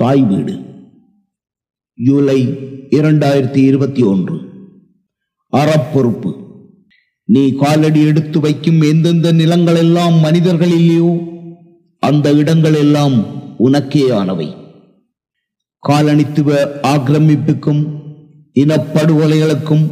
தாய் வீடு. ஜூலை இரண்டாயிரத்தி இருபத்தி ஒன்று. அறப்பொறுப்பு நீ காலடி எடுத்து வைக்கும் எந்தெந்த நிலங்கள் எல்லாம் மனிதர்கள் இல்லையோ அந்த இடங்கள் எல்லாம் உனக்கேயானவை. காலனித்துவ ஆக்கிரமிப்புக்கும் இனப்படுகொலைகளுக்கும்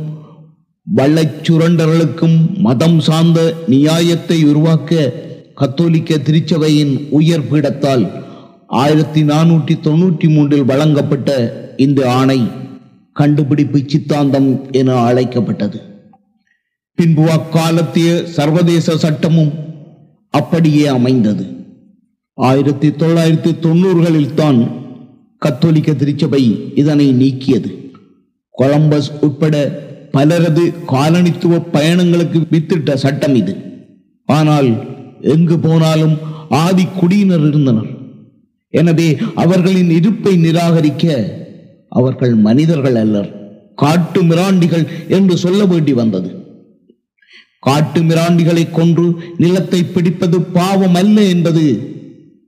வள்ளச் சுரண்டர்களுக்கும் மதம் சார்ந்த நியாயத்தை உருவாக்க கத்தோலிக்க திருச்சபையின் உயர் பீடத்தால் ஆயிரத்தி நானூற்றி தொண்ணூற்றி மூன்றில் வழங்கப்பட்ட இந்த ஆணை கண்டுபிடிப்பு சித்தாந்தம் என அழைக்கப்பட்டது. பின்பு அக்காலத்திய சர்வதேச சட்டமும் அப்படியே அமைந்தது. ஆயிரத்தி தொள்ளாயிரத்தி தொண்ணூறுகளில் தான் கத்தோலிக்க திருச்சபை இதனை நீக்கியது. கொலம்பஸ் உட்பட பலரது காலனித்துவ பயணங்களுக்கு வித்திட்ட சட்டம் இது. ஆனால் எங்கு போனாலும் ஆதி குடியினர் இருந்தனர். எனவே அவர்களின் இருப்பை நிராகரிக்க அவர்கள் மனிதர்கள் அல்லர். காட்டு மிராண்டிகள் என்று சொல்ல வேண்டி வந்தது. காட்டு மிராண்டிகளை கொன்று நிலத்தை பிடிப்பது பாவம் அல்ல என்பது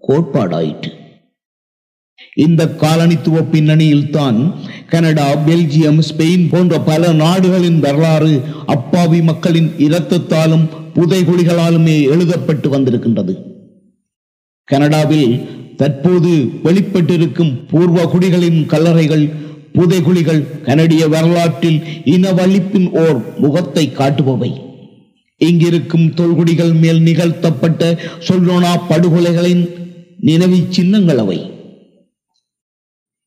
கோட்பாடாயிற்று. இந்த காலனித்துவ பின்னணியில் தான் கனடா பெல்ஜியம் ஸ்பெயின் போன்ற பல நாடுகளின் வரலாறு அப்பாவி மக்களின் இரத்தத்தாலும் புதைகுழிகளாலுமே எழுதப்பட்டு வந்திருக்கின்றது. கனடாவில் தற்போது வெளிப்பட்டிருக்கும் பூர்வ குடிகளின் கல்லறைகள் புதைகுழிகள் கனடிய வரலாற்றில் இனவழிப்பின் ஓர் முகத்தை காட்டுபவை. இங்கிருக்கும் தொல்குடிகள் மேல் நிகழ்த்தப்பட்ட சொல்றோனா படுகொலைகளின் நினைவு சின்னங்கள் அவை.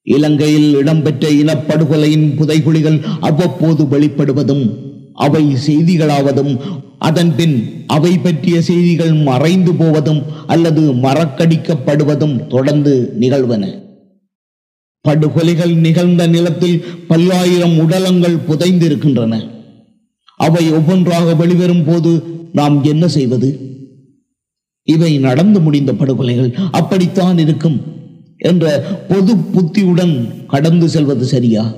இலங்கையில் இடம்பெற்ற இனப்படுகொலையின் புதைகுழிகள் அவ்வப்போது வெளிப்படுவதும் அவை செய்திகளாவதும் அதன் பின் அவை பற்றிய செய்திகள் மறைந்து போவதும் அல்லது மறக்கடிக்கப்படுவதும் தொடர்ந்து நிகழ்வன. படுகொலைகள் நிகழ்ந்த நிலத்தில் பல்லாயிரம் உடலங்கள் புதைந்திருக்கின்றன. அவை ஒவ்வொன்றாக வெளிவரும் போது நாம் என்ன செய்வது? இவை நடந்து முடிந்த படுகொலைகள் அப்படித்தான் இருக்கும் என்ற பொது புத்தியுடன் கடந்து செல்வது சரியா?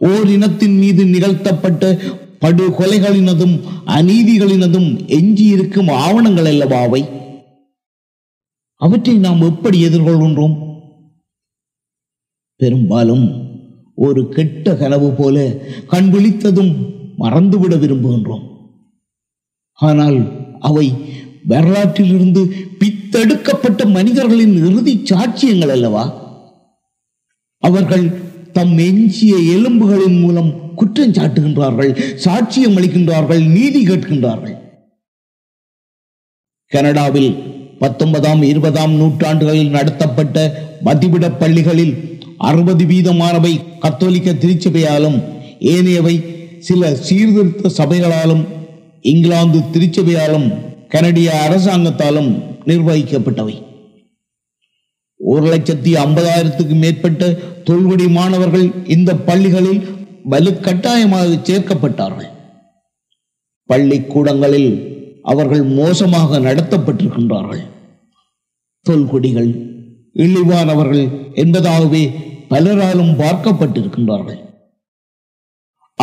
ஓர் இனத்தின் மீது நிகழ்த்தப்பட்ட படுகொலைகளினதும் அநீதிகளினதும் எஞ்சியிருக்கும் ஆவணங்கள் அல்லவா அவை? அவற்றை நாம் எப்படி எதிர்கொள்கின்றோம்? பெரும்பாலும் ஒரு கெட்ட கனவு போல கண் விழித்ததும் மறந்துவிட விரும்புகின்றோம். ஆனால் அவை வரலாற்றிலிருந்து பித்தெடுக்கப்பட்ட மனிதர்களின் இறுதி சாட்சியங்கள் அல்லவா? அவர்கள் தம் எஞ்சிய எலும்புகளின் மூலம் குற்றம் சாட்டுகின்றார்கள் சாட்சியம் அளிக்கின்றார்கள் நீதி கேட்கின்றார்கள். கனடாவில் பத்தொன்பதாம் இருபதாம் நூற்றாண்டுகளில் நடத்தப்பட்ட மதிவிட பள்ளிகளில் அறுபது வீதமானவை கத்தோலிக்க திருச்சபையாலும் ஏனையவை சில சீர்திருத்த சபைகளாலும் இங்கிலாந்து திருச்சபையாலும் கனடிய அரசாங்கத்தாலும் நிர்வகிக்கப்பட்டவை. ஒரு லட்சத்தி ஐம்பதாயிரத்துக்கு மேற்பட்ட தொல்குடி மாணவர்கள் இந்த பள்ளிகளில் வலுக்கட்டாயமாக சேர்க்கப்பட்டார்கள். பள்ளிக்கூடங்களில் அவர்கள் மோசமாக நடத்தப்பட்டிருக்கின்றார்கள். தொல்குடிகள் இழிவானவர்கள் என்பதாகவே பலராலும் பார்க்கப்பட்டிருக்கின்றார்கள்.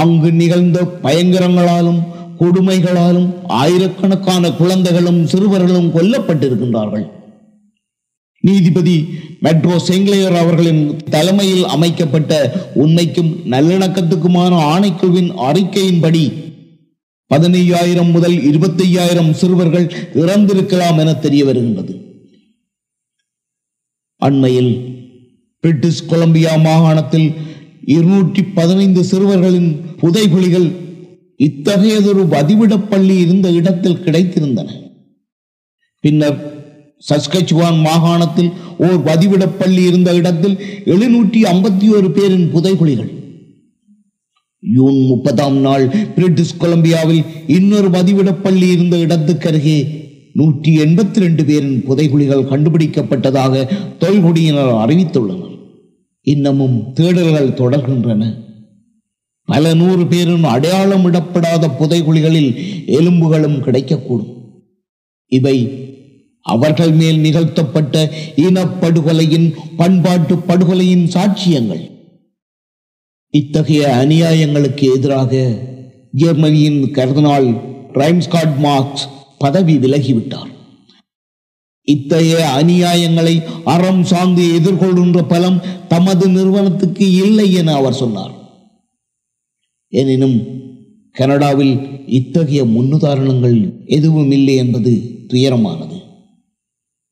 அங்கு நிகழ்ந்த பயங்கரங்களாலும் கொடுமைகளாலும் ஆயிரக்கணக்கான குழந்தைகளும் சிறுவர்களும் கொல்லப்பட்டிருக்கின்றார்கள். நீதிபதி மெட்ரோ செங்லேயர் அவர்களின் தலைமையில் அமைக்கப்பட்ட உண்மைக்கும் நல்லிணக்கத்துக்குமான ஆணைக்குழுவின் அறிக்கையின்படி பதினையாயிரம் முதல் இருபத்தையாயிரம் சிறுவர்கள் இறந்திருக்கலாம் என தெரிய வருகின்றது. அண்மையில் பிரிட்டிஷ் கொலம்பியா மாகாணத்தில் இருநூற்றி பதினைந்து சிறுவர்களின் புதைகுழிகள் இத்தகையதொரு வதிவிடப்பள்ளி இருந்த இடத்தில் கிடைத்திருந்தன. பின்னர் சஸ்கச்சுவான் மாகாணத்தில் ஓர் வதிவிடப்பள்ளி இருந்த இடத்தில் எழுநூற்றி ஐம்பத்தி ஒரு பேரின் புதைகுழிகள். ஜூன் முப்பதாம் நாள் பிரிட்டிஷ் கொலம்பியாவில் இன்னொரு வதிவிடப்பள்ளி இருந்த இடத்துக்கருகே நூற்றி எண்பத்தி ரெண்டு பேரின் புதைகுழிகள் கண்டுபிடிக்கப்பட்டதாக தொல்குடியினர் அறிவித்துள்ளனர். இன்னமும் தேடல்கள் தொடர்கின்றன. பல நூறு பேரின் அடையாளமிடப்படாத புதைகுழிகளில் எலும்புகளும் கிடைக்கக்கூடும். இவை அவர்கள் மேல் நிகழ்த்தப்பட்ட இனப்படுகொலையின் பண்பாட்டு படுகொலையின் சாட்சியங்கள். இத்தகைய அநியாயங்களுக்கு எதிராக ஜெர்மனியின் கர்தனால் ரைம்ஸ்காட் மார்க்ஸ் பதவி விலகிவிட்டார். இத்தகைய அநியாயங்களை அறம் சார்ந்து எதிர்கொள்கின்ற பலம் தமது நிறுவனத்துக்கு இல்லை என அவர் சொன்னார். எனினும் கனடாவில் இத்தகைய முன்னுதாரணங்கள் எதுவும் இல்லை என்பது துயரமானது.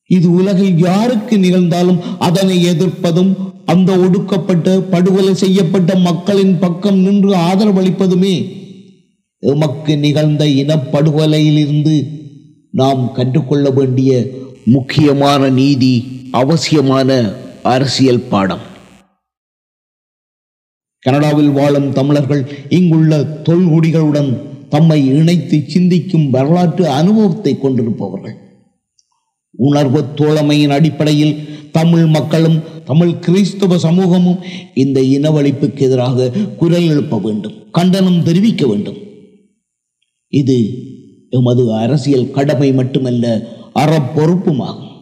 இது உலகில் யாருக்கு நிகழ்ந்தாலும் அதனை எதிர்ப்பதும் அந்த ஒடுக்கப்பட்ட படுகொலை செய்யப்பட்ட மக்களின் பக்கம் நின்று ஆதரவளிப்பதுமே எமக்கு நிகழ்ந்த இனப்படுகொலையிலிருந்து நாம் கற்றுக்கொள்ள வேண்டிய முக்கியமான நீதி அவசியமான அரசியல் பாடம். கனடாவில் வாழும் தமிழர்கள் இங்குள்ள தொல்குடிகளுடன் தம்மை இணைத்து சிந்திக்கும் வரலாற்று அனுபவத்தை கொண்டிருப்பவர்கள். உணர்வு தோழமையின் அடிப்படையில் தமிழ் மக்களும் தமிழ் கிறிஸ்தவ சமூகமும் இந்த இனவழிப்புக்கு எதிராக குரல் எழுப்ப வேண்டும் கண்டனம் தெரிவிக்க வேண்டும். இது எமது அரசியல் கடமை மட்டுமல்ல அறப்பொறுப்புமாகும்